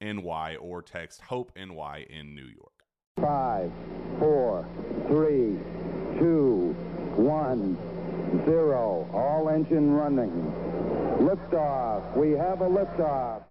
NY or text Hope NY in New York. Five, four, three, two, one, zero. All engine running. Liftoff. We have a liftoff.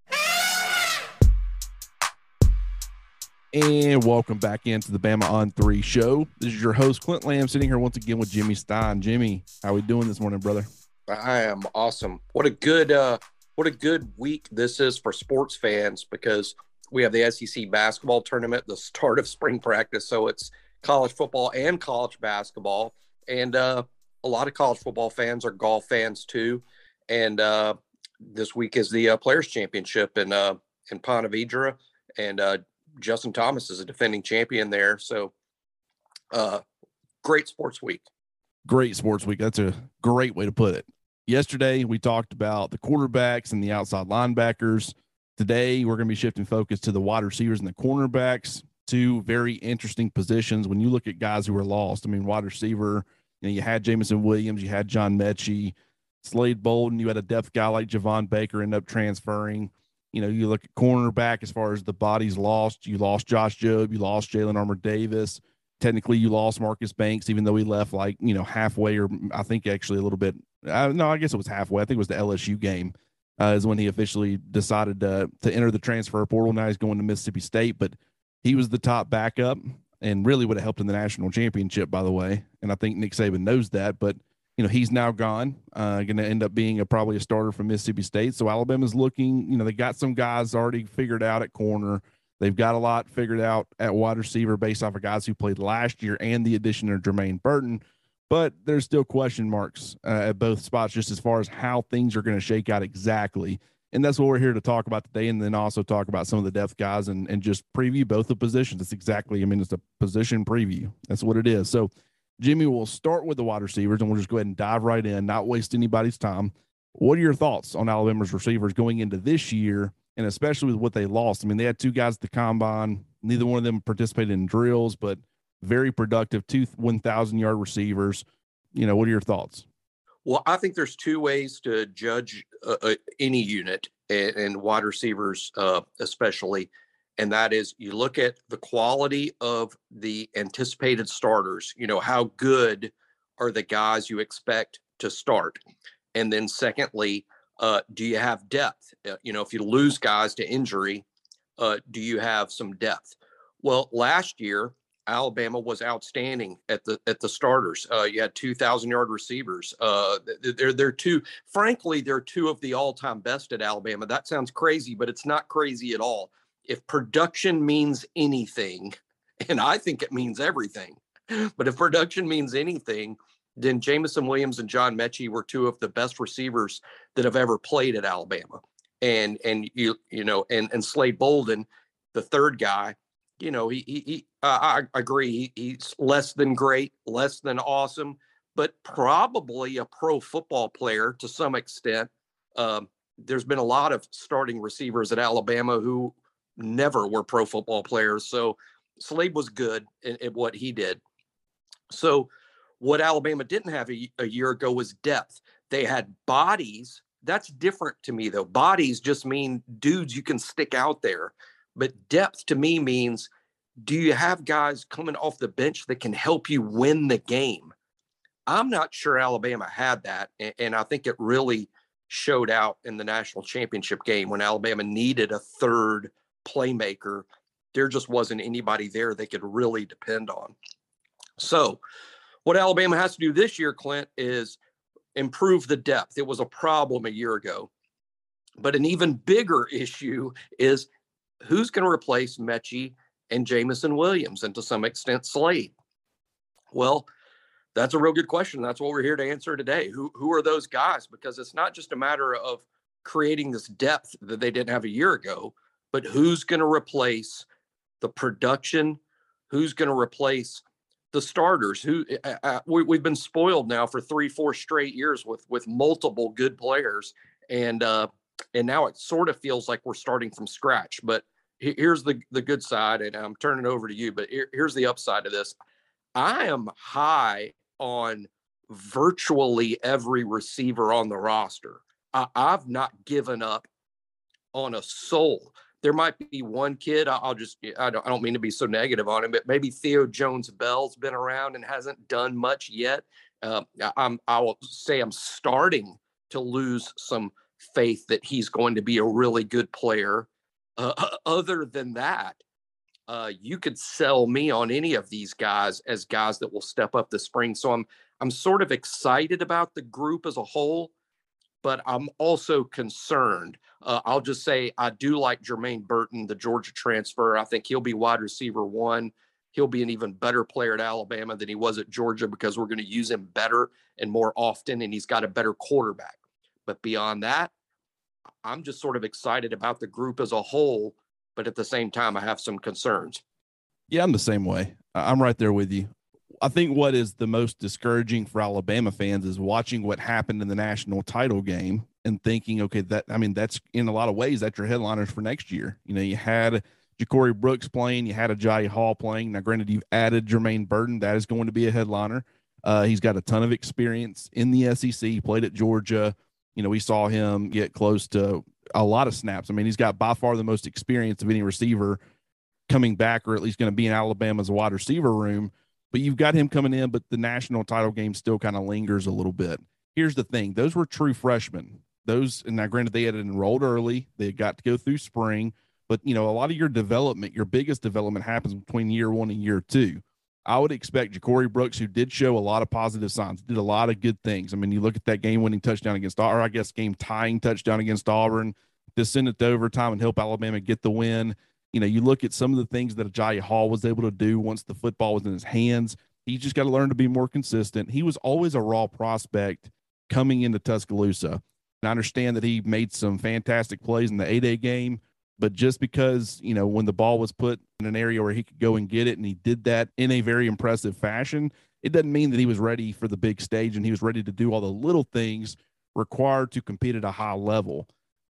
And welcome back into the Bama on Three show. This is your host Clint Lamb, sitting here once again with Jimmy Stein. Jimmy, how we doing this morning, brother? I am awesome. What a good uh, what a good week this is for sports fans because we have the SEC basketball tournament, the start of spring practice. So it's college football and college basketball. And uh, a lot of college football fans are golf fans too. And uh, this week is the uh, Players Championship in uh, in Ponte Vedra, and uh, Justin Thomas is a defending champion there. So, uh, great sports week. Great sports week. That's a great way to put it. Yesterday, we talked about the quarterbacks and the outside linebackers. Today, we're going to be shifting focus to the wide receivers and the cornerbacks, two very interesting positions. When you look at guys who are lost, I mean, wide receiver, you know, you had Jameson Williams, you had John Metchie, Slade Bolden, you had a depth guy like Javon Baker end up transferring. You know, you look at cornerback as far as the bodies lost. You lost Josh Jobe, you lost Jalyn Armour Davis. Technically, you lost Marcus Banks, even though he left like, you know, halfway or I think actually a little bit uh, no, I guess it was halfway. I think it was the LSU game uh, is when he officially decided to to enter the transfer portal. Now he's going to Mississippi State, but he was the top backup and really would have helped in the national championship, by the way. And I think Nick Saban knows that, but you know he's now gone. Uh, going to end up being a probably a starter from Mississippi State. So Alabama's looking. You know they got some guys already figured out at corner. They've got a lot figured out at wide receiver based off of guys who played last year and the addition of Jermaine Burton but there's still question marks uh, at both spots just as far as how things are going to shake out exactly. And that's what we're here to talk about today. And then also talk about some of the depth guys and, and just preview both the positions. It's exactly, I mean, it's a position preview. That's what it is. So, Jimmy, we'll start with the wide receivers and we'll just go ahead and dive right in, not waste anybody's time. What are your thoughts on Alabama's receivers going into this year, and especially with what they lost? I mean, they had two guys at the combine. Neither one of them participated in drills, but very productive, two 1,000 yard receivers. You know, what are your thoughts? Well, I think there's two ways to judge uh, uh, any unit and, and wide receivers, uh, especially. And that is you look at the quality of the anticipated starters, you know, how good are the guys you expect to start? And then, secondly, uh, do you have depth? Uh, you know, if you lose guys to injury, uh, do you have some depth? Well, last year, Alabama was outstanding at the at the starters. Uh, you had two thousand yard receivers. Uh, they're they're two. Frankly, they're two of the all time best at Alabama. That sounds crazy, but it's not crazy at all. If production means anything, and I think it means everything, but if production means anything, then Jameson Williams and John Metchie were two of the best receivers that have ever played at Alabama. And and you you know and and Slade Bolden, the third guy you know, he, he, he uh, I agree. He, he's less than great, less than awesome, but probably a pro football player to some extent. Um, there's been a lot of starting receivers at Alabama who never were pro football players. So Slade was good at, at what he did. So what Alabama didn't have a, a year ago was depth. They had bodies. That's different to me, though. Bodies just mean dudes you can stick out there. But depth to me means do you have guys coming off the bench that can help you win the game? I'm not sure Alabama had that. And, I think it really showed out in the national championship game when Alabama needed a third playmaker. There just wasn't anybody there they could really depend on. So, what Alabama has to do this year, Clint, is improve the depth. It was a problem a year ago. But an even bigger issue is who's going to replace Metchie and Jamison Williams and to some extent Slade? Well, that's a real good question. That's what we're here to answer today. Who who are those guys? Because it's not just a matter of creating this depth that they didn't have a year ago, but who's going to replace the production? Who's going to replace the starters? Who uh, uh, we, we've been spoiled now for three, four straight years with with multiple good players, and uh, and now it sort of feels like we're starting from scratch. But here's the the good side, and I'm turning it over to you. But here, here's the upside of this: I am high on virtually every receiver on the roster. I, I've not given up on a soul. There might be one kid. I'll just I don't I don't mean to be so negative on him, but maybe Thaiu Jones Bell's been around and hasn't done much yet. Uh, I'm I will say I'm starting to lose some faith that he's going to be a really good player. Uh, other than that, uh, you could sell me on any of these guys as guys that will step up the spring. So I'm I'm sort of excited about the group as a whole, but I'm also concerned. Uh, I'll just say I do like Jermaine Burton, the Georgia transfer. I think he'll be wide receiver one. He'll be an even better player at Alabama than he was at Georgia because we're going to use him better and more often, and he's got a better quarterback. But beyond that, I'm just sort of excited about the group as a whole, but at the same time, I have some concerns. Yeah, I'm the same way. I'm right there with you. I think what is the most discouraging for Alabama fans is watching what happened in the national title game and thinking, okay, that I mean, that's in a lot of ways that's your headliners for next year. You know, you had Ja'Corey Brooks playing, you had Agiye Hall playing. Now, granted, you've added Jermaine Burton, that is going to be a headliner. Uh, he's got a ton of experience in the SEC. He played at Georgia. You know, we saw him get close to a lot of snaps. I mean, he's got by far the most experience of any receiver coming back, or at least going to be in Alabama's wide receiver room. But you've got him coming in, but the national title game still kind of lingers a little bit. Here's the thing: those were true freshmen. Those, and now granted, they had enrolled early. They got to go through spring, but you know, a lot of your development, your biggest development, happens between year one and year two. I would expect Ja'Corey Brooks, who did show a lot of positive signs, did a lot of good things. I mean, you look at that game winning touchdown against, or I guess game tying touchdown against Auburn, to send it to overtime and help Alabama get the win. You know, you look at some of the things that Agiye Hall was able to do once the football was in his hands. He just got to learn to be more consistent. He was always a raw prospect coming into Tuscaloosa. And I understand that he made some fantastic plays in the 8 A game, but just because, you know, when the ball was put an area where he could go and get it, and he did that in a very impressive fashion, it doesn't mean that he was ready for the big stage and he was ready to do all the little things required to compete at a high level.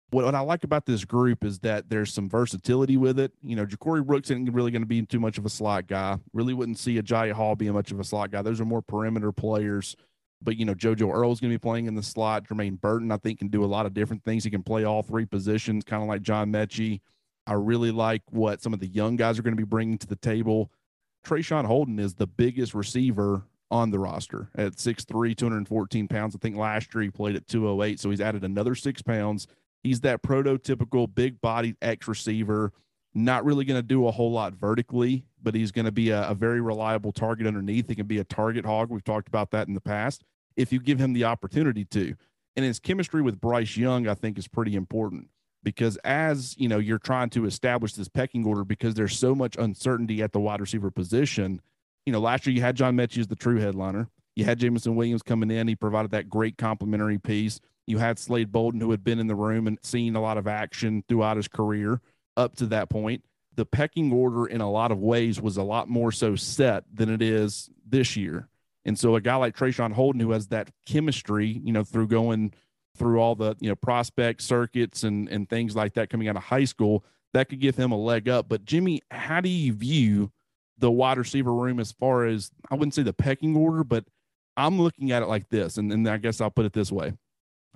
What, what I like about this group is that there's some versatility with it. You know, Ja'Corey Brooks isn't really going to be too much of a slot guy. Really wouldn't see Agiye Hall being much of a slot guy. Those are more perimeter players. But, you know, JoJo Earle's going to be playing in the slot. Jermaine Burton, I think, can do a lot of different things. He can play all three positions, kind of like John Metchie. I really like what some of the young guys are going to be bringing to the table. Traeshon Holden is the biggest receiver on the roster at 6'3, 214 pounds. I think last year he played at 208, so he's added another six pounds. He's that prototypical big bodied X receiver, not really going to do a whole lot vertically. but he's going to be a, a very reliable target underneath. He can be a target hog. We've talked about that in the past. If you give him the opportunity to, and his chemistry with Bryce Young, I think, is pretty important because as you know, you're trying to establish this pecking order because there's so much uncertainty at the wide receiver position. You know, last year you had John Metchie as the true headliner. You had Jameson Williams coming in. He provided that great complementary piece. You had Slade Bolden, who had been in the room and seen a lot of action throughout his career up to that point. The pecking order, in a lot of ways, was a lot more so set than it is this year. And so, a guy like Traeshon Holden, who has that chemistry, you know, through going through all the you know prospect circuits and and things like that coming out of high school, that could give him a leg up. But Jimmy, how do you view the wide receiver room as far as I wouldn't say the pecking order, but I'm looking at it like this, and, and I guess I'll put it this way.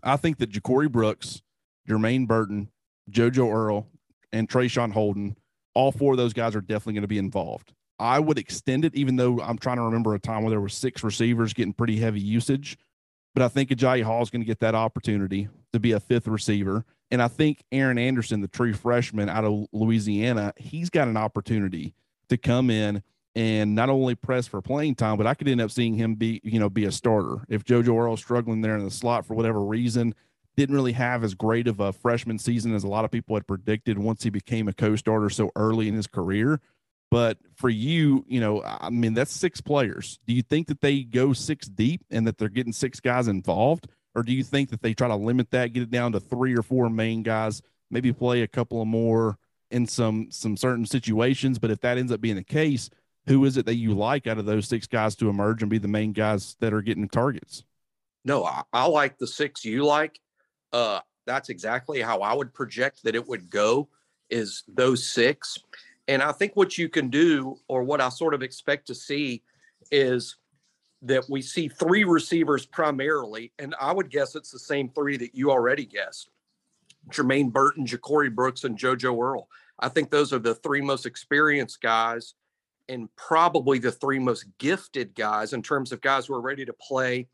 I think that Ja'Corey Brooks, Jermaine Burton, JoJo Earle and Traeshon Holden, all four of those guys are definitely going to be involved. I would extend it, even though I'm trying to remember a time where there were six receivers getting pretty heavy usage. But I think Agiye Hall is going to get that opportunity to be a fifth receiver. And I think Aaron Anderson, the true freshman out of Louisiana, he's got an opportunity to come in and not only press for playing time, but I could end up seeing him be, you know, be a starter. If JoJo Earle's struggling there in the slot for whatever reason, didn't really have as great of a freshman season as a lot of people had predicted once he became a co-starter so early in his career. But for you, you know, I mean, that's six players. Do you think that they go six deep and that they're getting six guys involved? Or do you think that they try to limit that, get it down to three or four main guys, maybe play a couple of more in some some certain situations? But if that ends up being the case, who is it that you like out of those six guys to emerge and be the main guys that are getting targets? No, I, I like the six you like. Uh, that's exactly how I would project that it would go. Is those six and I think what you can do, or what I sort of expect to see, is that we see three receivers primarily, and I would guess it's the same three that you already guessed: Jermaine Burton, Ja'Corey Brooks, and JoJo Earle. I think those are the three most experienced guys, and probably the three most gifted guys in terms of guys who are ready to play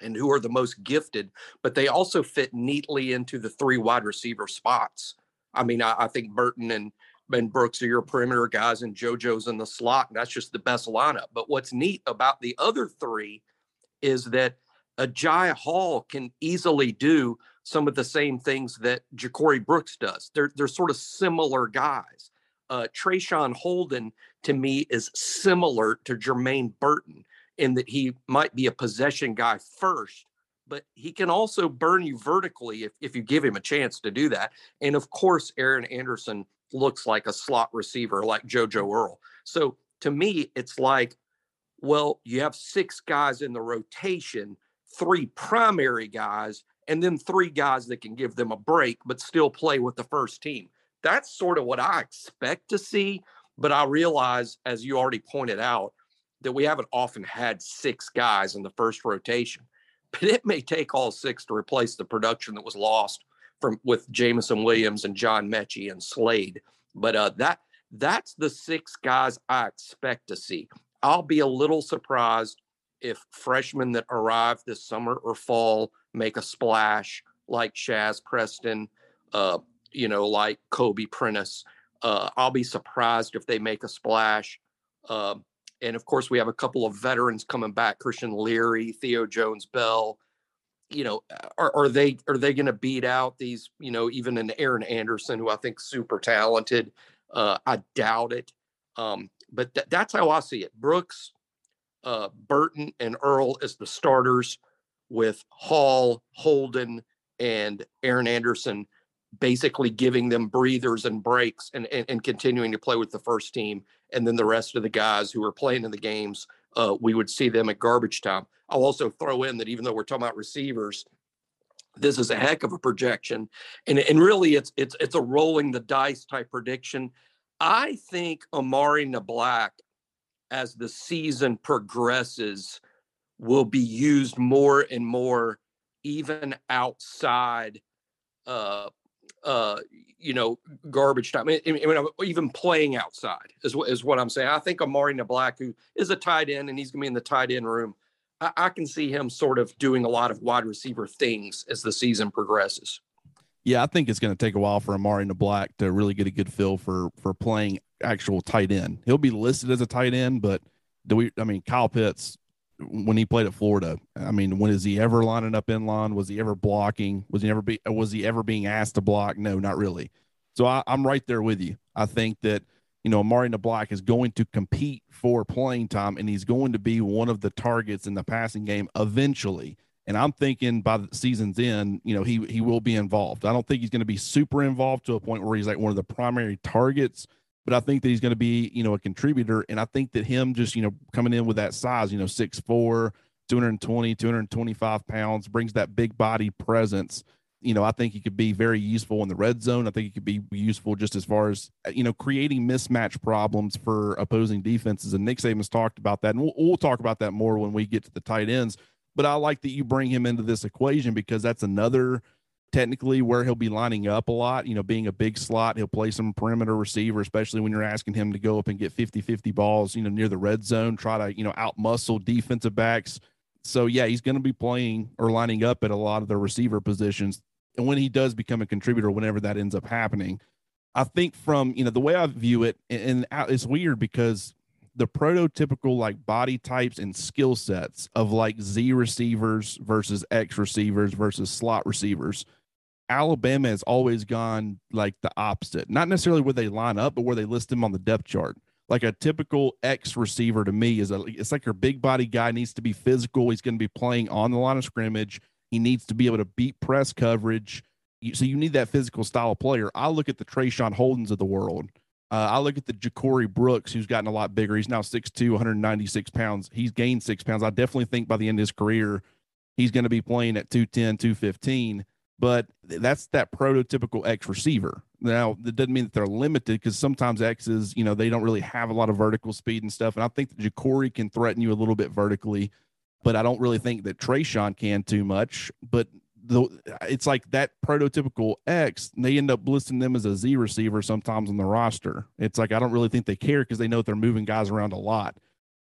and who are the most gifted. But they also fit neatly into the three wide receiver spots. I mean, I, I think Burton and Ben Brooks are your perimeter guys, and JoJo's in the slot. And that's just the best lineup. But what's neat about the other three is that Agiye Hall can easily do some of the same things that Ja'Corey Brooks does. They're they're sort of similar guys. Uh, Traeshon Holden to me is similar to Jermaine Burton in that he might be a possession guy first, but he can also burn you vertically if, if you give him a chance to do that. And of course, Aaron Anderson looks like a slot receiver like JoJo mm-hmm. Earle. So to me, it's like, well, you have six guys in the rotation, three primary guys, and then three guys that can give them a break but still play with the first team. That's sort of what I expect to see. But I realize, as you already pointed out, that we haven't often had six guys in the first rotation. But it may take all six to replace the production that was lost from with Jameson Williams and John Metchie and Slade. But uh, that that's the six guys I expect to see. I'll be a little surprised if freshmen that arrive this summer or fall make a splash like Shazz Preston, uh, you know, like Kobe Prentice. Uh, I'll be surprised if they make a splash. Uh, and of course, we have a couple of veterans coming back: Christian Leary, Thaiu Jones Bell, you know, are, are they are they going to beat out these, you know, even an Aaron Anderson, who I think super talented? Uh, I doubt it. Um, but th- that's how I see it. Brooks, uh, Burton, and Earle as the starters, with Hall, Holden, and Aaron Anderson basically giving them breathers and breaks and, and, and continuing to play with the first team. And then the rest of the guys who are playing in the games, uh, we would see them at garbage time. I'll also throw in that even though we're talking about receivers, this is a heck of a projection, and and really it's it's it's a rolling the dice type prediction. I think Amari Niblack, as the season progresses, will be used more and more, even outside, uh, uh, you know, garbage time. I mean, even playing outside is what is what I'm saying. I think Amari Niblack, who is a tight end, and he's going to be in the tight end room I, can see him sort of doing a lot of wide receiver things as the season progresses. Yeah, I think it's going to take a while for Amari Niblack to really get a good feel for for playing actual tight end. He'll be listed as a tight end, but do we? I mean, Kyle Pitts when he played at Florida. I mean, when is he ever lining up in line? Was he ever blocking? Was he ever be? Was he ever being asked to block? No, not really. So I, I'm right there with you. I think that you know Amari Niblack is going to compete for playing time, and he's going to be one of the targets in the passing game eventually. And I'm thinking by the season's end, you know, he he will be involved. I don't think he's going to be super involved to a point where he's like one of the primary targets, but I think that he's going to be, you know, a contributor. And I think that him just, you know, coming in with that size, you know, 6'4, 220, 225 pounds, brings that big body presence. You know, I think he could be very useful in the red zone. I think he could be useful just as far as, you know, creating mismatch problems for opposing defenses. And Nick Saban's talked about that. And we'll, we'll talk about that more when we get to the tight ends. But I like that you bring him into this equation because that's another – technically where he'll be lining up a lot. You know, being a big slot, he'll play some perimeter receiver, especially when you're asking him to go up and get 50 50 balls, you know, near the red zone, try to, you know, out muscle defensive backs. So, yeah, he's going to be playing or lining up at a lot of the receiver positions. And when he does become a contributor, whenever that ends up happening, I think from, you know, the way I view it, and it's weird because the prototypical like body types and skill sets of like Z receivers versus X receivers versus slot receivers. Alabama has always gone like the opposite. Not necessarily where they line up, but where they list them on the depth chart. Like a typical X receiver to me is a it's like your big body guy needs to be physical. He's going to be playing on the line of scrimmage. He needs to be able to beat press coverage. So you need that physical style of player. I look at the Traeshon Holdens of the world uh, I look at the Ja'Corey Brooks, who's gotten a lot bigger. He's now 6'2, 196 pounds. He's gained six pounds. I definitely think by the end of his career, he's going to be playing at 210, 215. But that's that prototypical X receiver. Now, that doesn't mean that they're limited because sometimes X's, you know, they don't really have a lot of vertical speed and stuff. And I think that JaCorey can threaten you a little bit vertically, but I don't really think that Traeshon can too much. But the it's like that prototypical X. They end up listing them as a Z receiver sometimes on the roster. It's like I don't really think they care because they know they're moving guys around a lot.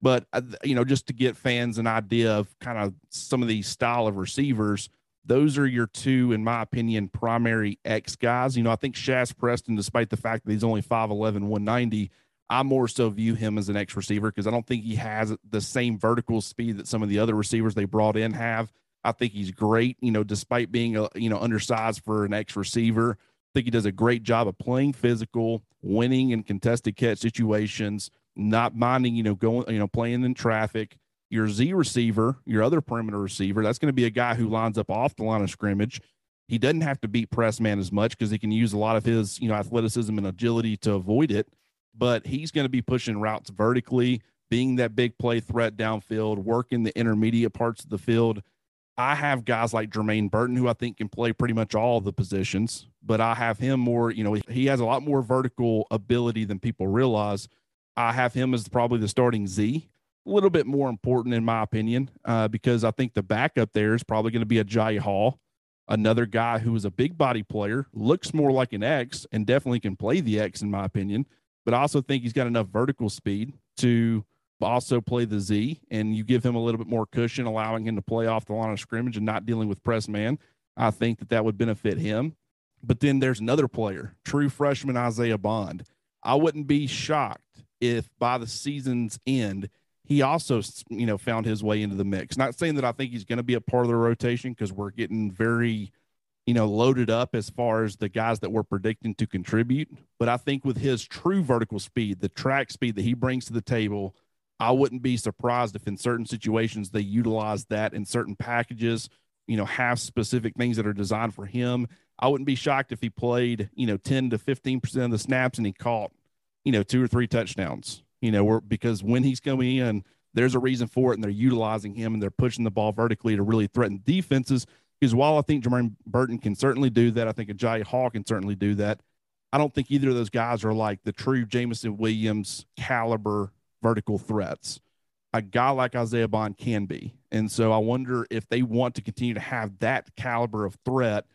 But uh, you know, just to get fans an idea of kind of some of these style of receivers, those are your two, in my opinion, primary X guys. You know, I think Shazz Preston, despite the fact that he's only 5'11, 190, I more so view him as an X receiver because I don't think he has the same vertical speed that some of the other receivers they brought in have. I think he's great, you know, despite being a, you know, undersized for an X receiver. I think he does a great job of playing physical, winning in contested catch situations, not minding, you know, going, you know, playing in traffic. Your Z receiver, your other perimeter receiver, that's going to be a guy who lines up off the line of scrimmage. He doesn't have to beat press man as much because he can use a lot of his, you know, athleticism and agility to avoid it. But he's going to be pushing routes vertically, being that big play threat downfield, working the intermediate parts of the field I have guys like Jermaine Burton, who I think can play pretty much all the positions, but I have him more, you know, he has a lot more vertical ability than people realize. I have him as probably the starting Z, a little bit more important in my opinion, uh, because I think the backup there is probably going to be Agiye Hall, another guy who is a big body player, looks more like an X, and definitely can play the X in my opinion. But I also think he's got enough vertical speed to also play the Z, and you give him a little bit more cushion, allowing him to play off the line of scrimmage and not dealing with press man. I think that that would benefit him. But then there's another player, true freshman Isaiah Bond. I wouldn't be shocked if by the season's end he also you know found his way into the mix. Not saying that I think he's going to be a part of the rotation because we're getting very you know loaded up as far as the guys that we're predicting to contribute, but I think with his true vertical speed, the track speed that he brings to the table I wouldn't be surprised if in certain situations they utilize that in certain packages, you know, have specific things that are designed for him. I wouldn't be shocked if he played, you know, 10 to 15% of the snaps and he caught, you know, two or three touchdowns, you know, because when he's coming in, there's a reason for it and they're utilizing him and they're pushing the ball vertically to really threaten defenses. Because while I think Jermaine Burton can certainly do that, I think Agiye Hall can certainly do that. I don't think either of those guys are like the true Jameson Williams caliber vertical threats. A guy like Isaiah Bond can be. And so I wonder if they want to continue to have that caliber of threat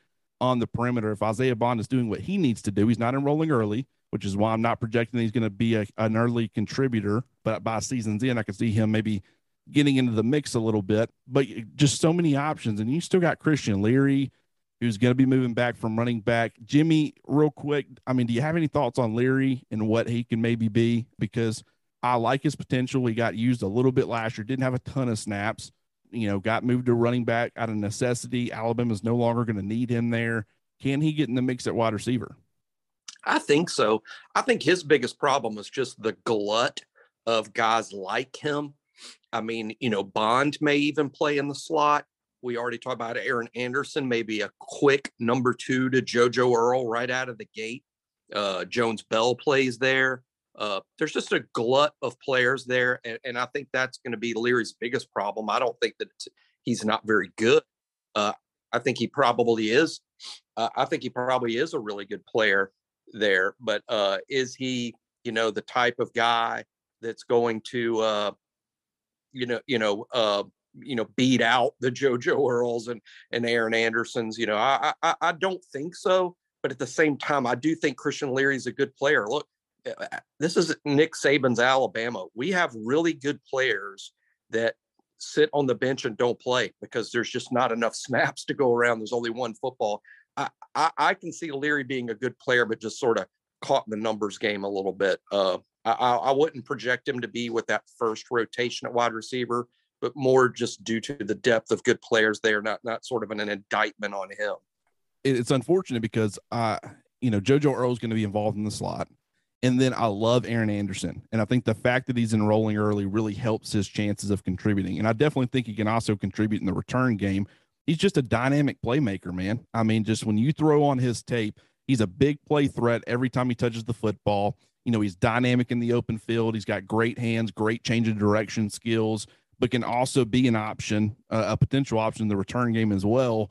on the perimeter. If Isaiah Bond is doing what he needs to do, he's not enrolling early, which is why I'm not projecting he's going to be a, an early contributor. But by season's end, I can see him maybe getting into the mix a little bit. But just so many options. And you still got Christian Leary, who's going to be moving back from running back. Jimmy, real quick, I mean, do you have any thoughts on Leary and what he can maybe be? Because I like his potential. He got used a little bit last year, didn't have a ton of snaps. You know, got moved to running back out of necessity. Alabama's no longer going to need him there. Can he get in the mix at wide receiver? I think so. I think his biggest problem is just the glut of guys like him. I mean, you know, Bond may even play in the slot. We already talked about Aaron Anderson, maybe a quick number two to JoJo Earle right out of the gate. Uh, Jones Bell plays there. Uh, there's just a glut of players there, and, and I think that's going to be Leary's biggest problem. I don't think that he's not very good. Uh, I think he probably is. Uh, I think he probably is a really good player there, but uh, is he, you know, the type of guy that's going to, uh, you know, you know, uh, you know, beat out the JoJo Earles and and Aaron Andersons? You know, I, I I don't think so. But at the same time, I do think Christian Leary's a good player. Look, uh, uh, this is Nick Saban's Alabama. We have really good players that sit on the bench and don't play because there's just not enough snaps to go around. There's only one football. I, I, I can see Leary being a good player, but just sort of caught in the numbers game a little bit. Uh, I, I wouldn't project him to be with that first rotation at wide receiver, but more just due to the depth of good players there, not not sort of an, an indictment on him. It's unfortunate because uh, you know, JoJo Earle is going to be involved in the slot. And then I love Aaron Anderson. And I think the fact that he's enrolling early really helps his chances of contributing. And I definitely think he can also contribute in the return game. He's just a dynamic playmaker, man. I mean, just when you throw on his tape, he's a big play threat every time he touches the football. You know, he's dynamic in the open field. He's got great hands, great change of direction skills, but can also be an option, uh, a potential option in the return game as well.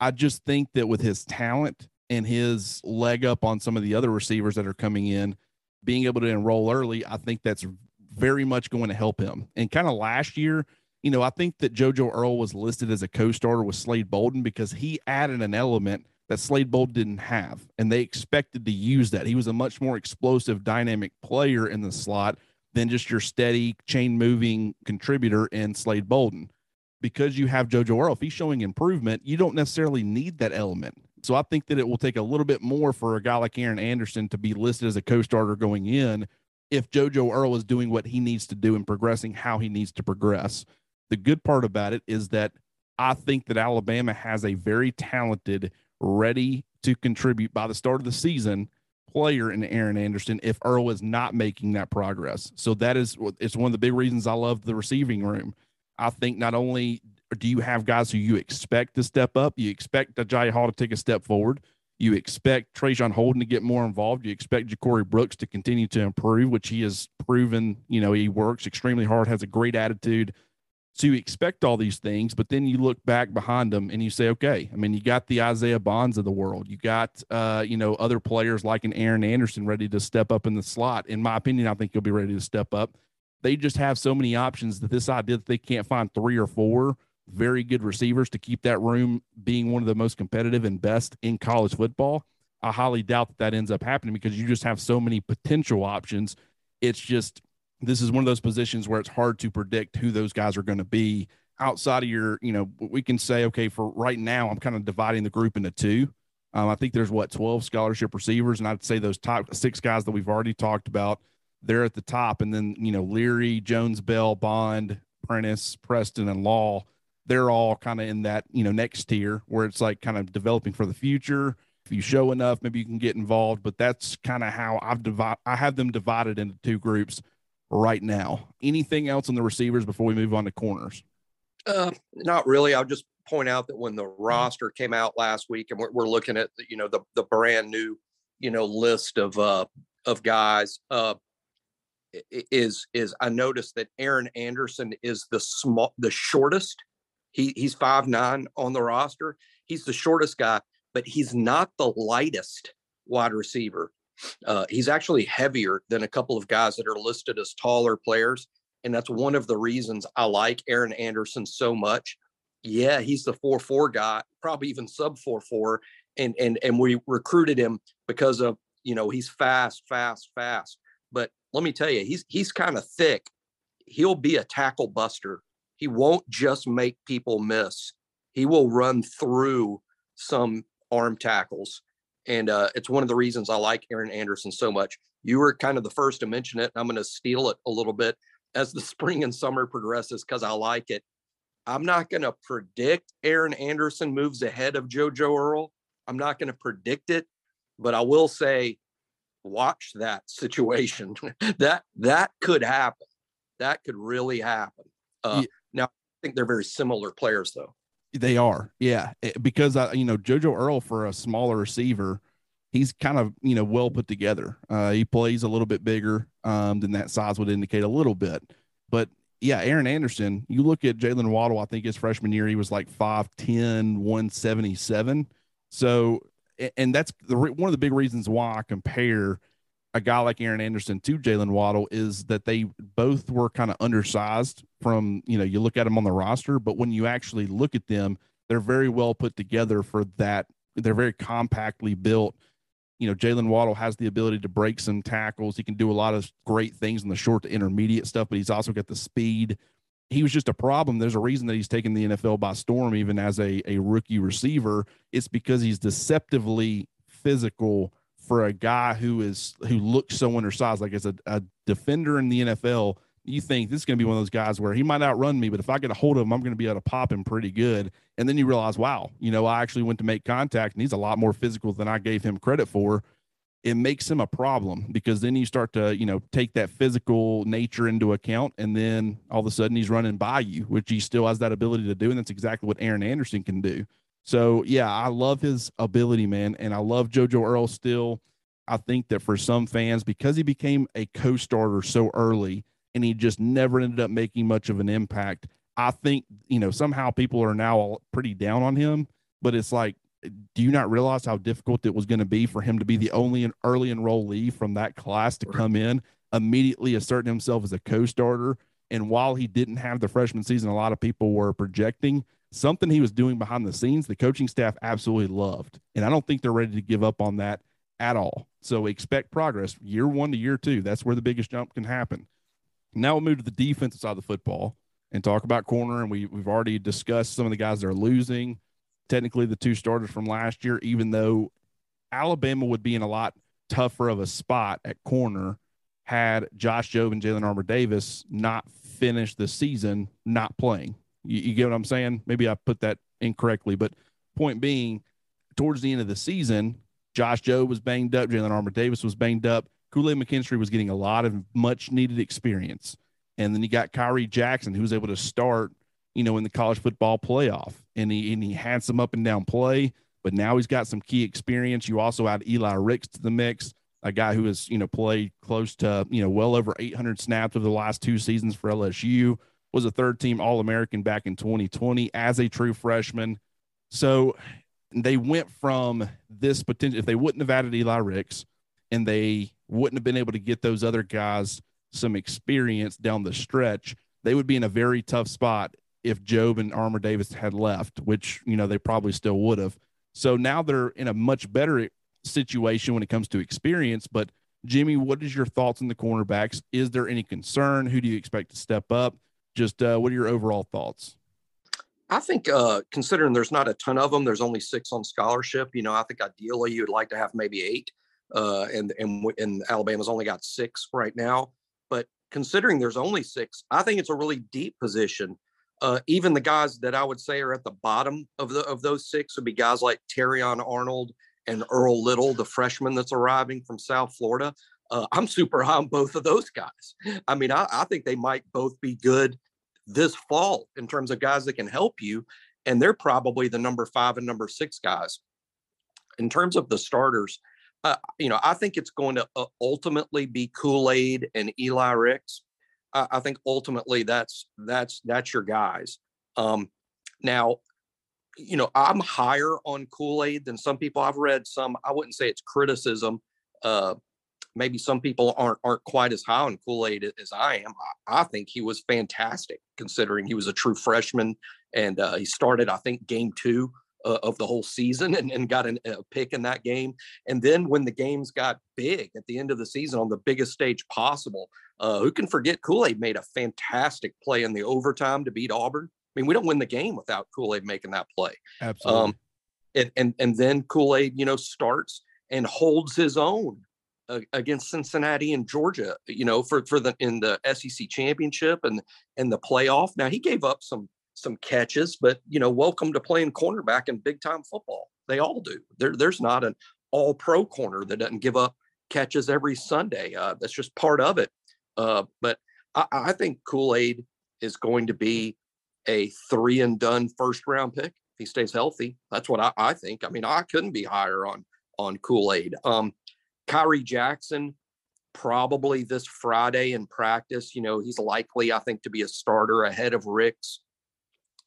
I just think that with his talent and his leg up on some of the other receivers that are coming in, being able to enroll early, I think that's very much going to help him. And kind of last year, you know, I think that JoJo Earle was listed as a co-starter with Slade Bolden because he added an element that Slade Bolden didn't have, and they expected to use that. He was a much more explosive, dynamic player in the slot than just your steady chain moving contributor in Slade Bolden. Because you have JoJo Earle, if he's showing improvement, you don't necessarily need that element. So I think that it will take a little bit more for a guy like Aaron Anderson to be listed as a co-starter going in if JoJo Earle is doing what he needs to do and progressing how he needs to progress. The good part about it is that I think that Alabama has a very talented, ready to contribute by the start of the season player in Aaron Anderson if Earle is not making that progress. So that is it's one of the big reasons I love the receiving room. I think not only do you have guys who you expect to step up? You expect Agiye Hall to take a step forward. You expect Traeshon Holden to get more involved. You expect JaCorey Brooks to continue to improve, which he has proven. You know, he works extremely hard, has a great attitude. So you expect all these things, but then you look back behind them and you say, okay, I mean, you got the Isaiah Bonds of the world. You got, uh, you know, other players like an Aaron Anderson ready to step up in the slot. In my opinion, I think he'll be ready to step up. They just have so many options that this idea that they can't find three or four very good receivers to keep that room being one of the most competitive and best in college football. I highly doubt that that ends up happening because you just have so many potential options. It's just this is one of those positions where it's hard to predict who those guys are going to be outside of your, you know, we can say, okay, for right now, I'm kind of dividing the group into two. Um, I think there's what 12 scholarship receivers, and I'd say those top six guys that we've already talked about, they're at the top, and then you know Leary, Jones, Bell, Bond, Prentice, Preston, and Law they're all kind of in that you know next tier where it's like kind of developing for the future. If you show enough maybe you can get involved but that's kind of how i've divided i have them divided into two groups right now anything else on the receivers before we move on to corners uh, not really i'll just point out that when the roster came out last week and we're, we're looking at you know the, the brand new you know list of uh of guys uh is is I noticed that Aaron Anderson is the small the shortest he he's five nine on the roster. He's the shortest guy, but he's not the lightest wide receiver. Uh, he's actually heavier than a couple of guys that are listed as taller players, and that's one of the reasons I like Aaron Anderson so much. Yeah, he's the four four guy, probably even sub four four, and and and we recruited him because of you know he's fast, fast, fast. But let me tell you, he's he's kind of thick. He'll be a tackle buster he won't just make people miss. He will run through some arm tackles. And uh, it's one of the reasons I like Aaron Anderson so much. You were kind of the first to mention it. I'm going to steal it a little bit as the spring and summer progresses because I like it. I'm not going to predict Aaron Anderson moves ahead of JoJo Earle. I'm not going to predict it, but I will say, watch that situation. that that could happen. That could really happen. Uh, yeah. Now, I think they're very similar players, though. They are, yeah, eh, because I, you know, JoJo Earle for a smaller receiver, he's kind of you know well put together. Uh, he plays a little bit bigger um, than that size would indicate a little bit, but yeah, Aaron Anderson, you look at Jaylen Waddle, I think his freshman year, he was like 5'10, 177. So, and that's the one of the big reasons why I compare a guy like Aaron Anderson to Jaylen Waddle is that they both were kind of undersized from, you know, you look at them on the roster, but when you actually look at them, they're very well put together for that. They're very compactly built you know, Jaylen Waddle has the ability to break some tackles. He can do a lot of great things in the short to intermediate stuff, but he's also got the speed. He was just a problem. There's a reason that he's taken the NFL by storm, even as a, a rookie receiver. It's because he's deceptively physical for a guy who is who looks so undersized. Like as a, a defender in the NFL, you think this is going to be one of those guys where he might outrun me, but if I get a hold of him, I'm going to be able to pop him pretty good. And then you realize, wow, you know, I actually went to make contact and he's a lot more physical than I gave him credit for. It makes him a problem because then you start to, you know, take that physical nature into account. And then all of a sudden he's running by you, which he still has that ability to do. And that's exactly what Aaron Anderson can do. So, yeah, I love his ability, man. And I love JoJo Earle still. I think that for some fans, because he became a co starter so early, and he just never ended up making much of an impact. I think, you know, somehow people are now pretty down on him, but it's like, do you not realize how difficult it was going to be for him to be the only early enrollee from that class to come in, immediately asserting himself as a co starter? And while he didn't have the freshman season, a lot of people were projecting something he was doing behind the scenes, the coaching staff absolutely loved. And I don't think they're ready to give up on that at all. So expect progress year one to year two. That's where the biggest jump can happen. Now we'll move to the defensive side of the football and talk about corner. And we, we've already discussed some of the guys that are losing. Technically, the two starters from last year, even though Alabama would be in a lot tougher of a spot at corner had Josh Jobe and Jalyn Armour Davis not finished the season not playing. You, you, get what I'm saying? Maybe I put that incorrectly, but point being, towards the end of the season, Josh Jobe was banged up, Jalyn Armour Davis was banged up. Kool Aid McKinstry was getting a lot of much needed experience. And then you got Khyree Jackson, who was able to start, you know, in the college football playoff. And he and he had some up and down play, but now he's got some key experience. You also add Eli Ricks to the mix, a guy who has, you know, played close to, you know, well over 800 snaps over the last two seasons for LSU, was a third team All American back in 2020 as a true freshman. So they went from this potential, if they wouldn't have added Eli Ricks and they wouldn't have been able to get those other guys some experience down the stretch, they would be in a very tough spot if Jobe and Armour Davis had left, which, you know, they probably still would have. So now they're in a much better situation when it comes to experience. But Jimmy, what is your thoughts on the cornerbacks? Is there any concern? Who do you expect to step up? Just uh, what are your overall thoughts? I think, uh, considering there's not a ton of them, there's only six on scholarship. You know, I think ideally you'd like to have maybe eight uh, and and and Alabama's only got six right now. But considering there's only six, I think it's a really deep position. Uh, even the guys that I would say are at the bottom of the of those six would be guys like Terrion Arnold and Earl Little, the freshman that's arriving from South Florida. Uh, I'm super high on both of those guys. I mean, I, I think they might both be good this fall in terms of guys that can help you, and they're probably the number five and number six guys. In terms of the starters, uh, you know, I think it's going to uh, ultimately be Kool Aid and Eli Ricks. I, think ultimately that's that's that's your guys. Um, now, you know, I'm higher on Kool Aid than some people. I've read some. I wouldn't say it's criticism. Uh, maybe some people aren't aren't quite as high on Kool Aid as I am. I, I, think he was fantastic considering he was a true freshman and uh, he started, I think, game two uh, of the whole season and, and got an, a pick in that game. And then when the games got big at the end of the season on the biggest stage possible, uh, who can forget Kool Aid made a fantastic play in the overtime to beat Auburn? I mean, we don't win the game without Kool Aid making that play. Absolutely. Um, and and and then Kool Aid, you know, starts and holds his own against Cincinnati and Georgia, you know, for for the in the SEC championship and and the playoff. Now he gave up some some catches, but you know, welcome to playing cornerback in big time football. They all do. There, there's not an all pro corner that doesn't give up catches every Sunday. Uh, that's just part of it. Uh, but I, I think Kool Aid is going to be a three and done first round pick if he stays healthy. That's what I, I think. I mean, I couldn't be higher on on Kool Aid. Um, Khyree Jackson, probably this Friday in practice. You know, he's likely, I think, to be a starter ahead of Ricks.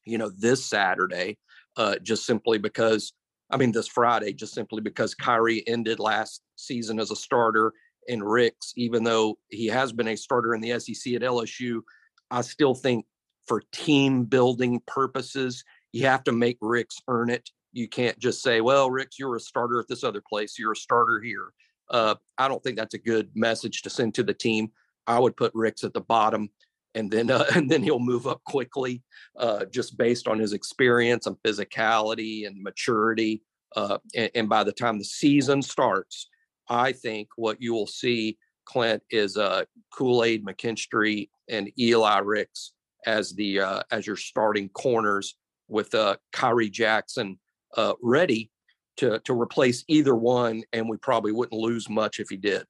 You know, this Saturday, uh, just simply because. I mean, this Friday, just simply because Khyree ended last season as a starter and Ricks, even though he has been a starter in the SEC at LSU, I still think for team building purposes, you have to make Ricks earn it. You can't just say, well, Ricks, you're a starter at this other place, you're a starter here. Uh, I don't think that's a good message to send to the team. I would put Ricks at the bottom, and then uh, and then he'll move up quickly, uh, just based on his experience and physicality and maturity. Uh, and, and, by the time the season starts, I think what you will see, Clint, is uh, Kool Aid McKinstry and Eli Ricks as the uh, as your starting corners with uh, Khyree Jackson uh, ready to to replace either one, and we probably wouldn't lose much if he did.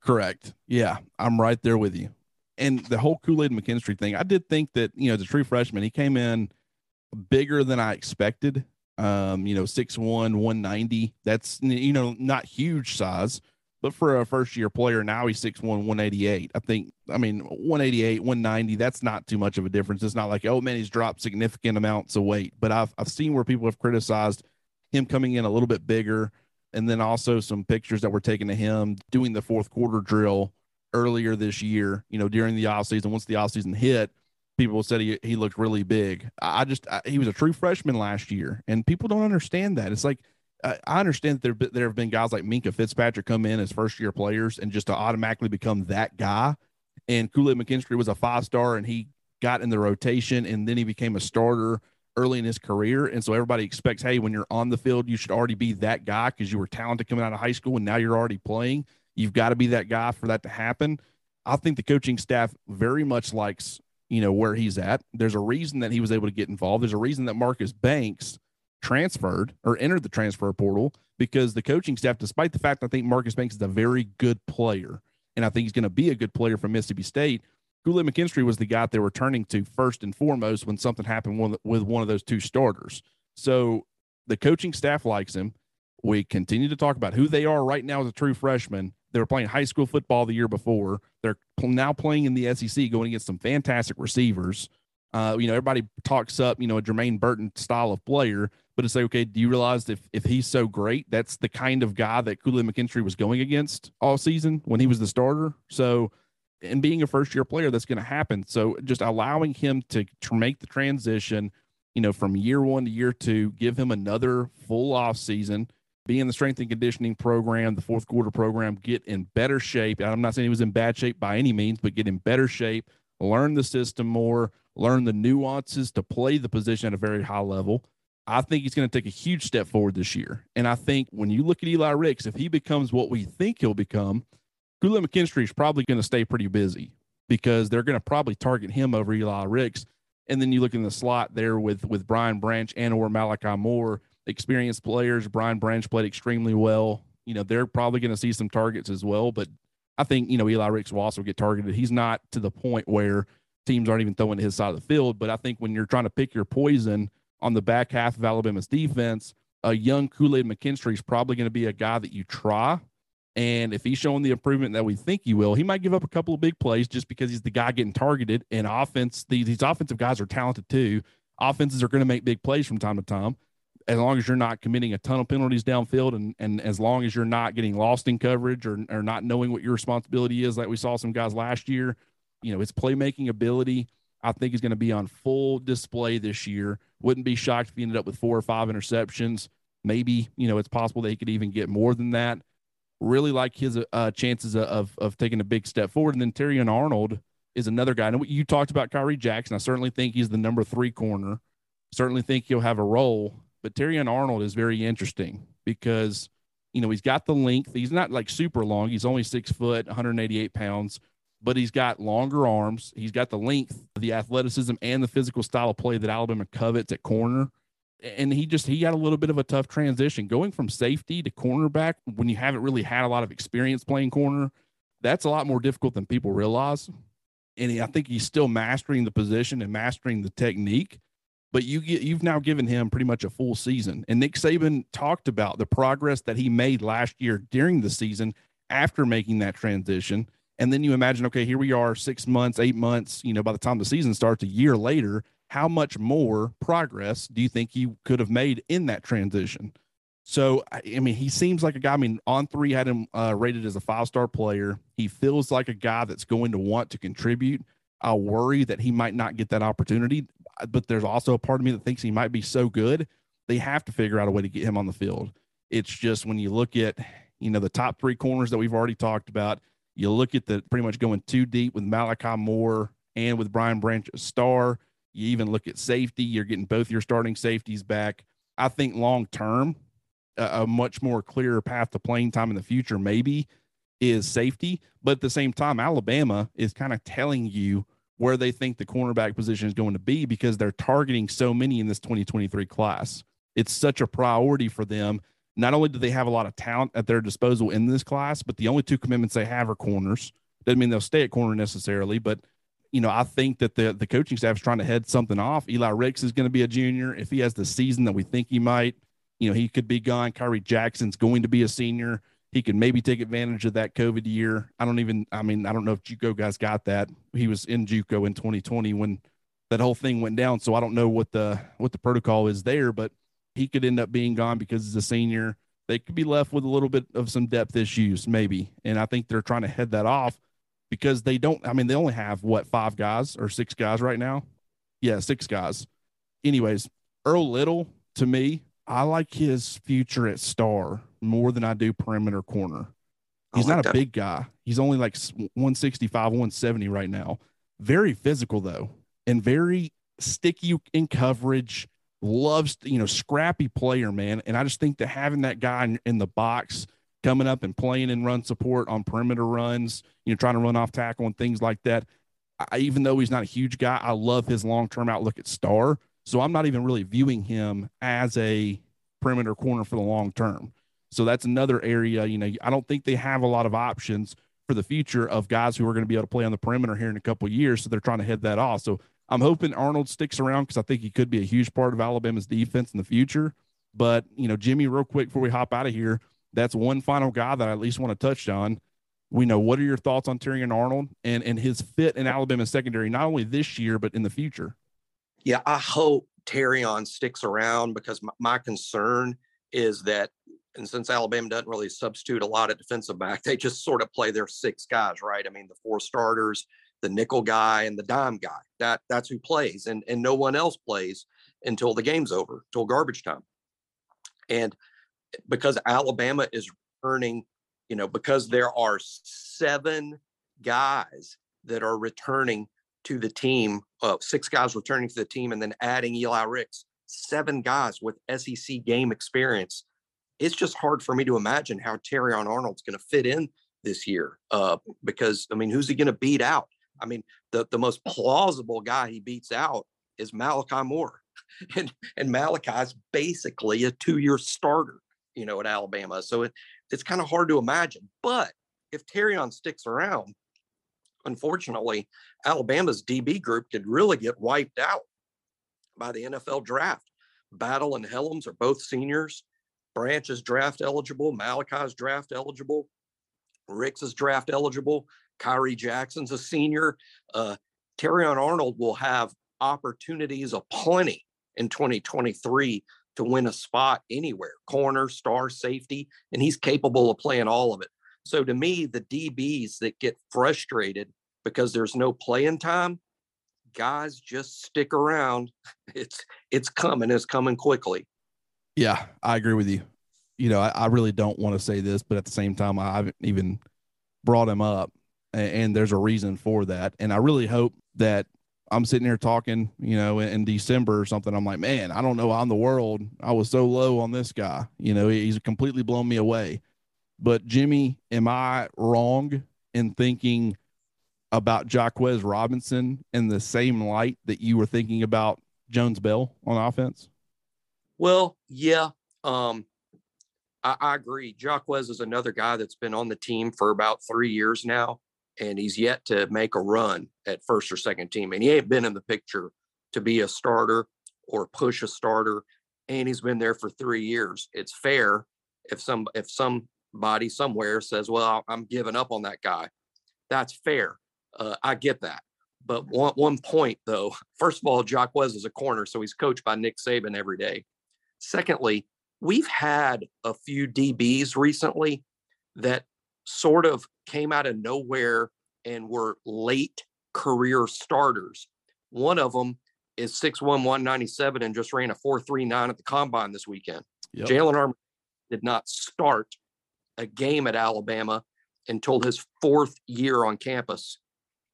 Correct. Yeah, I'm right there with you. And the whole Kool Aid McKinstry thing, I did think that you know the true freshman, he came in bigger than I expected. Um, you know, 6'1, 190. That's you know not huge size, but for a first year player, now he's 6'1, 188. I think, I mean, 188, 190, that's not too much of a difference. It's not like, oh man, he's dropped significant amounts of weight. But I've, I've seen where people have criticized him coming in a little bit bigger. And then also some pictures that were taken of him doing the fourth quarter drill earlier this year, you know, during the off season. Once the off season hit, people said he, he looked really big. I just, I, he was a true freshman last year, and people don't understand that. It's like, I understand that there there have been guys like Minkah Fitzpatrick come in as first year players and just to automatically become that guy. And Kool Aid McKinstry was a five star and he got in the rotation and then he became a starter early in his career. And so everybody expects, hey, when you're on the field, you should already be that guy because you were talented coming out of high school and now you're already playing. You've got to be that guy for that to happen. I think the coaching staff very much likes, you know, where he's at. There's a reason that he was able to get involved. There's a reason that Marcus Banks transferred or entered the transfer portal because the coaching staff, despite the fact I think Marcus Banks is a very good player, and I think he's going to be a good player for Mississippi State, Aid McKinstry was the guy they were turning to first and foremost when something happened with one of those two starters. So the coaching staff likes him. We continue to talk about who they are right now as a true freshman. They were playing high school football the year before. They're now playing in the SEC, going against some fantastic receivers. Uh, you know, everybody talks up, you know, a Jermaine Burton style of player, but to say, okay, do you realize if if he's so great, that's the kind of guy that Aid McKinstry was going against all season when he was the starter. So, and being a first year player, that's going to happen. So, just allowing him to, to make the transition, you know, from year one to year two, give him another full off season, be in the strength and conditioning program, the fourth quarter program, get in better shape. I'm not saying he was in bad shape by any means, but get in better shape, learn the system more learn the nuances to play the position at a very high level. I think he's going to take a huge step forward this year. And I think when you look at Eli Ricks, if he becomes what we think he'll become, Kool McKinstry is probably going to stay pretty busy because they're going to probably target him over Eli Ricks. And then you look in the slot there with with Brian Branch and or Malachi Moore, experienced players. Brian Branch played extremely well. You know, they're probably going to see some targets as well. But I think, you know, Eli Ricks will also get targeted. He's not to the point where – teams aren't even throwing to his side of the field. But I think when you're trying to pick your poison on the back half of Alabama's defense, a young Kool Aid McKinstry is probably going to be a guy that you try. And if he's showing the improvement that we think he will, he might give up a couple of big plays just because he's the guy getting targeted. And offense, these, these offensive guys are talented too. Offenses are going to make big plays from time to time. As long as you're not committing a ton of penalties downfield and, and as long as you're not getting lost in coverage or, or not knowing what your responsibility is, like we saw some guys last year, you know, his playmaking ability, I think is going to be on full display this year. Wouldn't be shocked if he ended up with four or five interceptions. Maybe, you know, it's possible that he could even get more than that. Really like his uh, chances of, of taking a big step forward. And then Terrion Arnold is another guy. And you talked about Khyree Jackson. I certainly think he's the number three corner. Certainly think he'll have a role. but Terrion Arnold is very interesting because you know he's got the length. He's not like super long. He's only six foot, 188 pounds, but he's got longer arms. He's got the length, the athleticism, and the physical style of play that Alabama covets at corner. And he just he had a little bit of a tough transition going from safety to cornerback when you haven't really had a lot of experience playing corner. That's a lot more difficult than people realize. And he, I think he's still mastering the position and mastering the technique but you get you've now given him pretty much a full season. And Nick Saban talked about the progress that he made last year during the season after making that transition. And then you imagine, okay, here we are, six months, eight months, you know, by the time the season starts, a year later, how much more progress do you think you could have made in that transition? So, I mean, he seems like a guy. I mean, on three had him uh, rated as a five star player. He feels like a guy that's going to want to contribute. I worry that he might not get that opportunity but there's also a part of me that thinks he might be so good they have to figure out a way to get him on the field. It's just when you look at you know the top three corners that we've already talked about, you look at the pretty much going too deep with Malachi Moore and with Brian Branch star. You even look at safety, you're getting both your starting safeties back. I think long term, a, a much more clear path to playing time in the future maybe is safety. But at the same time, Alabama is kind of telling you where they think the cornerback position is going to be because they're targeting so many in this 2023 class. It's such a priority for them. Not only do they have a lot of talent at their disposal in this class, but the only two commitments they have are corners. Doesn't mean they'll stay at corner necessarily, but you know, I think that the the coaching staff is trying to head something off. Eli Ricks is going to be a junior. If he has the season that we think he might, you know, he could be gone. Khyree Jackson's going to be a senior he could maybe take advantage of that COVID year. I don't even, I mean, I don't know if JUCO guys got that. He was in JUCO in 2020 when that whole thing went down. So I don't know what the what the protocol is there, but he could end up being gone because he's a senior. They could be left with a little bit of some depth issues, maybe. And I think they're trying to head that off because they don't. I mean, they only have what five guys or six guys right now. Yeah, six guys. Anyways, Earl Little to me, I like his future at star more than I do perimeter corner. He's like not a that. big guy. He's only like 165, 170 right now. Very physical though, and very sticky in coverage. Loves, you know, scrappy player, man. And I just think that having that guy in, in the box coming up and playing in run support on perimeter runs, you know, trying to run off tackle and things like that. I, even though he's not a huge guy, I love his long term outlook at star. So I'm not even really viewing him as a perimeter corner for the long term. So that's another area. You know, I don't think they have a lot of options for the future of guys who are going to be able to play on the perimeter here in a couple years. So they're trying to head that off. So I'm hoping Arnold sticks around because I think he could be a huge part of Alabama's defense in the future. But you know, Jimmy, real quick before we hop out of here, that's one final guy that I at least want to touch on. We know what are your thoughts on Terrion Arnold and and his fit in Alabama secondary, not only this year but in the future. Yeah, I hope Terrion sticks around because my, my concern is that and since Alabama doesn't really substitute a lot at defensive back, they just sort of play their six guys, right? I mean, the four starters, the nickel guy, and the dime guy. That that's who plays, and and no one else plays until the game's over, till garbage time. And because Alabama is returning, you know, because there are seven guys that are returning to the team, uh, six guys returning to the team, and then adding Eli Ricks, seven guys with SEC game experience it's just hard for me to imagine how Terrion Arnold's going to fit in this year. Uh, because I mean, who's he going to beat out? I mean, the the most plausible guy he beats out is Malachi Moore, and and Malachi's basically a two year starter, you know, at Alabama. So it, it's kind of hard to imagine. But if Terrion sticks around, unfortunately, Alabama's DB group could really get wiped out by the NFL draft. Battle and Hellams are both seniors. Branch is draft eligible. Malachi's draft eligible. Ricks is draft eligible. Khyree Jackson's a senior. Uh, Terrion Arnold will have opportunities aplenty in 2023 to win a spot anywhere corner, star, safety, and he's capable of playing all of it. So to me, the DBs that get frustrated because there's no playing time, guys just stick around. It's it's coming, it's coming quickly. Yeah, I agree with you. You know, I, I really don't want to say this, but at the same time, I haven't even brought him up, and, and there's a reason for that. And I really hope that I'm sitting here talking, you know, in, in December or something. I'm like, man, I don't know in the world I was so low on this guy. You know, he's completely blown me away. But Jimmy, am I wrong in thinking about Jacquez Robinson in the same light that you were thinking about Jones Bell on offense? Well, yeah. Um, I, I agree. Jacquez is another guy that's been on the team for about three years now, and he's yet to make a run at first or second team. And he ain't been in the picture to be a starter or push a starter. And he's been there for three years. It's fair if some if somebody somewhere says, "Well, I'm giving up on that guy." That's fair. Uh, I get that. But one one point though, first of all, Jacquez is a corner, so he's coached by Nick Saban every day. Secondly, we've had a few DBs recently that sort of came out of nowhere and were late career starters. One of them is 6'1, 197 and just ran a 4.39 at the combine this weekend. Yep. Jalyn Armour did not start a game at Alabama until his fourth year on campus.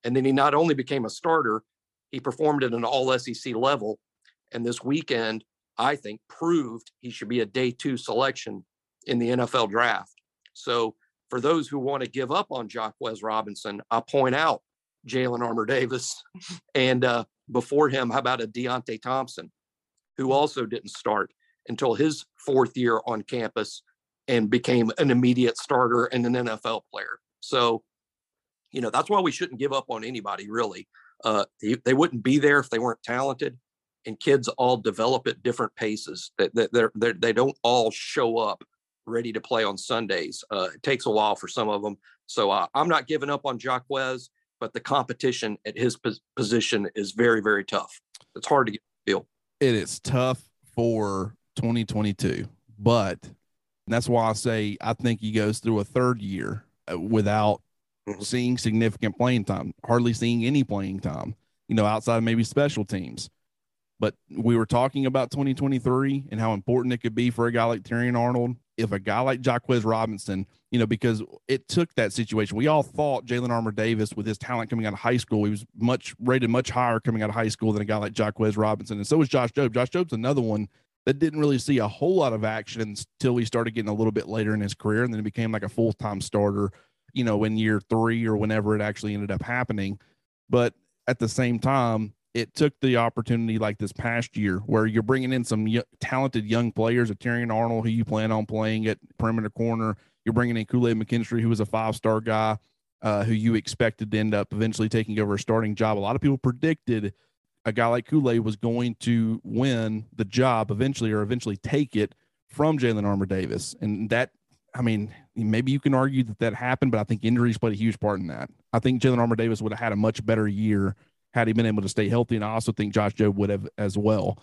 And then he not only became a starter, he performed at an all SEC level. And this weekend, I think, proved he should be a day two selection in the NFL draft. So for those who want to give up on Jacquez Robinson, I point out Jalyn Armour Davis. And uh, before him, how about a Deionte Thompson, who also didn't start until his fourth year on campus and became an immediate starter and an NFL player. So, you know, that's why we shouldn't give up on anybody, really. Uh, they, they wouldn't be there if they weren't talented and kids all develop at different paces. That they, they're, they don't all show up ready to play on Sundays. Uh, it takes a while for some of them. So uh, I'm not giving up on Jacquez, but the competition at his pos- position is very, very tough. It's hard to get feel. It is tough for 2022, but that's why I say I think he goes through a third year uh, without mm-hmm. seeing significant playing time, hardly seeing any playing time, you know, outside of maybe special teams. But we were talking about 2023 and how important it could be for a guy like Terrion Arnold. If a guy like Jacquez Robinson, you know, because it took that situation. We all thought Jalyn Armour Davis, with his talent coming out of high school, he was much rated much higher coming out of high school than a guy like Jacquez Robinson. And so was Josh Jobe. Josh Jobe's another one that didn't really see a whole lot of action until he started getting a little bit later in his career. And then he became like a full time starter, you know, in year three or whenever it actually ended up happening. But at the same time, it took the opportunity like this past year where you're bringing in some y- talented young players, a Terrion Arnold, who you plan on playing at perimeter corner. You're bringing in Kool Aid McKinstry, who was a five star guy, uh, who you expected to end up eventually taking over a starting job. A lot of people predicted a guy like Kool Aid was going to win the job eventually or eventually take it from Jalyn Armour Davis. And that, I mean, maybe you can argue that that happened, but I think injuries played a huge part in that. I think Jalyn Armour Davis would have had a much better year had he been able to stay healthy. And I also think Josh Jobe would have as well.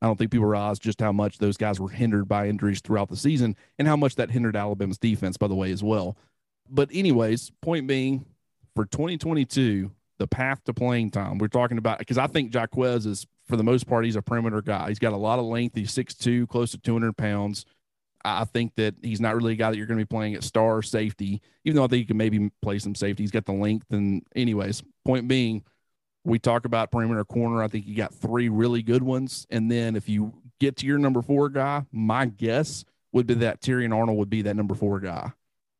I don't think people realize just how much those guys were hindered by injuries throughout the season and how much that hindered Alabama's defense, by the way, as well. But, anyways, point being, for 2022, the path to playing time, we're talking about because I think Jacquez is, for the most part, he's a perimeter guy. He's got a lot of length. He's 6'2, close to 200 pounds. I think that he's not really a guy that you're going to be playing at star safety, even though I think he can maybe play some safety. He's got the length. And, anyways, point being, we talk about perimeter corner. I think you got three really good ones. And then if you get to your number four guy, my guess would be that Terrion Arnold would be that number four guy.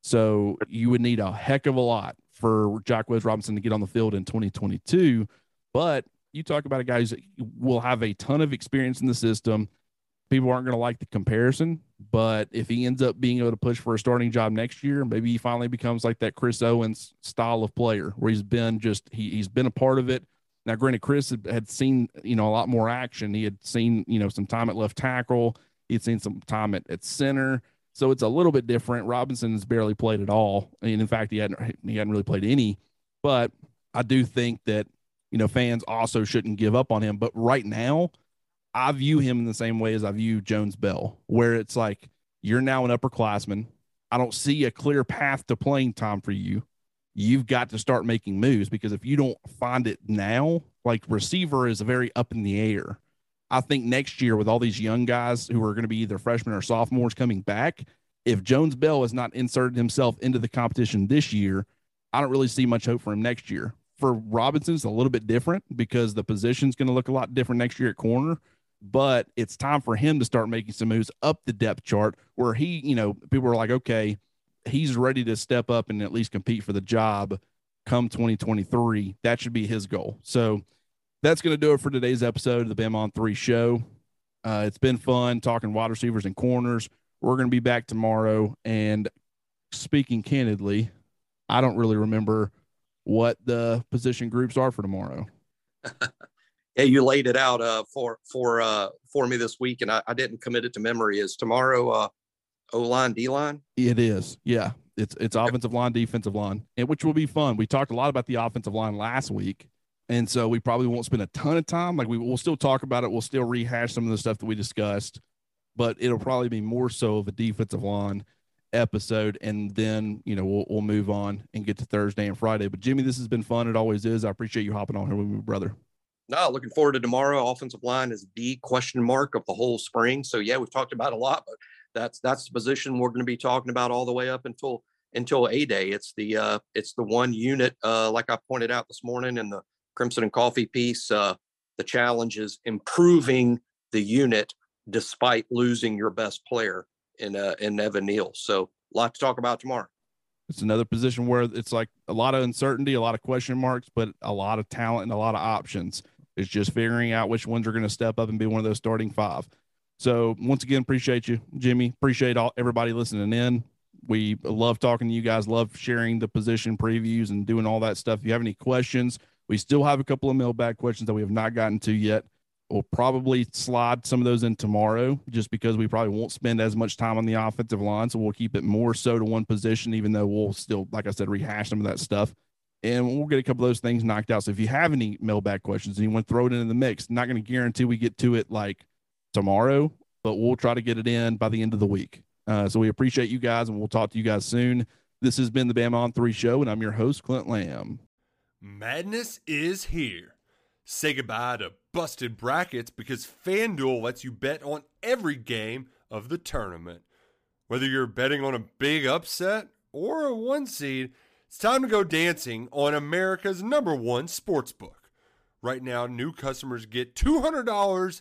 So you would need a heck of a lot for Jacquez Robinson to get on the field in 2022. But you talk about a guy who will have a ton of experience in the system. People aren't going to like the comparison, but if he ends up being able to push for a starting job next year, maybe he finally becomes like that Chris Owens style of player where he's been just, he, he's been a part of it now, granted, Chris had seen you know a lot more action. He had seen you know some time at left tackle. He had seen some time at, at center. So it's a little bit different. Robinson has barely played at all. and in fact, he hadn't he hadn't really played any. But I do think that you know fans also shouldn't give up on him. But right now, I view him in the same way as I view Jones Bell, where it's like you're now an upperclassman. I don't see a clear path to playing time for you you've got to start making moves because if you don't find it now, like receiver is very up in the air. I think next year with all these young guys who are going to be either freshmen or sophomores coming back, if Jones Bell has not inserted himself into the competition this year, I don't really see much hope for him next year. for Robinson is a little bit different because the position's going to look a lot different next year at corner. But it's time for him to start making some moves up the depth chart where he, you know, people are like, okay, he's ready to step up and at least compete for the job come 2023. That should be his goal. So that's going to do it for today's episode of the Bama on Three show. Uh, it's been fun talking wide receivers and corners. We're going to be back tomorrow. And speaking candidly, I don't really remember what the position groups are for tomorrow. yeah, you laid it out uh, for for uh, for me this week, and I, I didn't commit it to memory. Is tomorrow uh, O line, D line? It is. Yeah, it's it's offensive line, defensive line, and which will be fun. We talked a lot about the offensive line last week, and so we probably won't spend a ton of time. Like we will still talk about it. We'll still rehash some of the stuff that we discussed, but it'll probably be more so of a defensive line episode, and then you know we'll we'll move on and get to Thursday and Friday. But Jimmy, this has been fun. It always is. I appreciate you hopping on here with me, brother. No, looking forward to tomorrow. Offensive line is the question mark of the whole spring. So yeah, we've talked about a lot, but that's that's the position we're going to be talking about all the way up until until A-Day. It's the uh, it's the one unit, uh, like I pointed out this morning in the Crimson and Coffee piece. Uh, the challenge is improving the unit despite losing your best player in uh, in Evan Neal. So a lot to talk about tomorrow. It's another position where it's like a lot of uncertainty, a lot of question marks, but a lot of talent and a lot of options. It's just figuring out which ones are going to step up and be one of those starting five. So once again, appreciate you, Jimmy. Appreciate all everybody listening in. We love talking to you guys. Love sharing the position previews and doing all that stuff. If you have any questions, we still have a couple of mailbag questions that we have not gotten to yet. We'll probably slide some of those in tomorrow just because we probably won't spend as much time on the offensive line. So we'll keep it more so to one position, even though we'll still, like I said, rehash some of that stuff. And we'll get a couple of those things knocked out. So if you have any mailbag questions and you want to throw it into the mix, not going to guarantee we get to it like tomorrow, but we'll try to get it in by the end of the week. Uh, so we appreciate you guys, and we'll talk to you guys soon. This has been the Bama on Three show, and I'm your host, Clint Lamb. Madness is here. Say goodbye to busted brackets because FanDuel lets you bet on every game of the tournament. Whether you're betting on a big upset or a one seed, it's time to go dancing on America's number one sportsbook. Right now, new customers get $200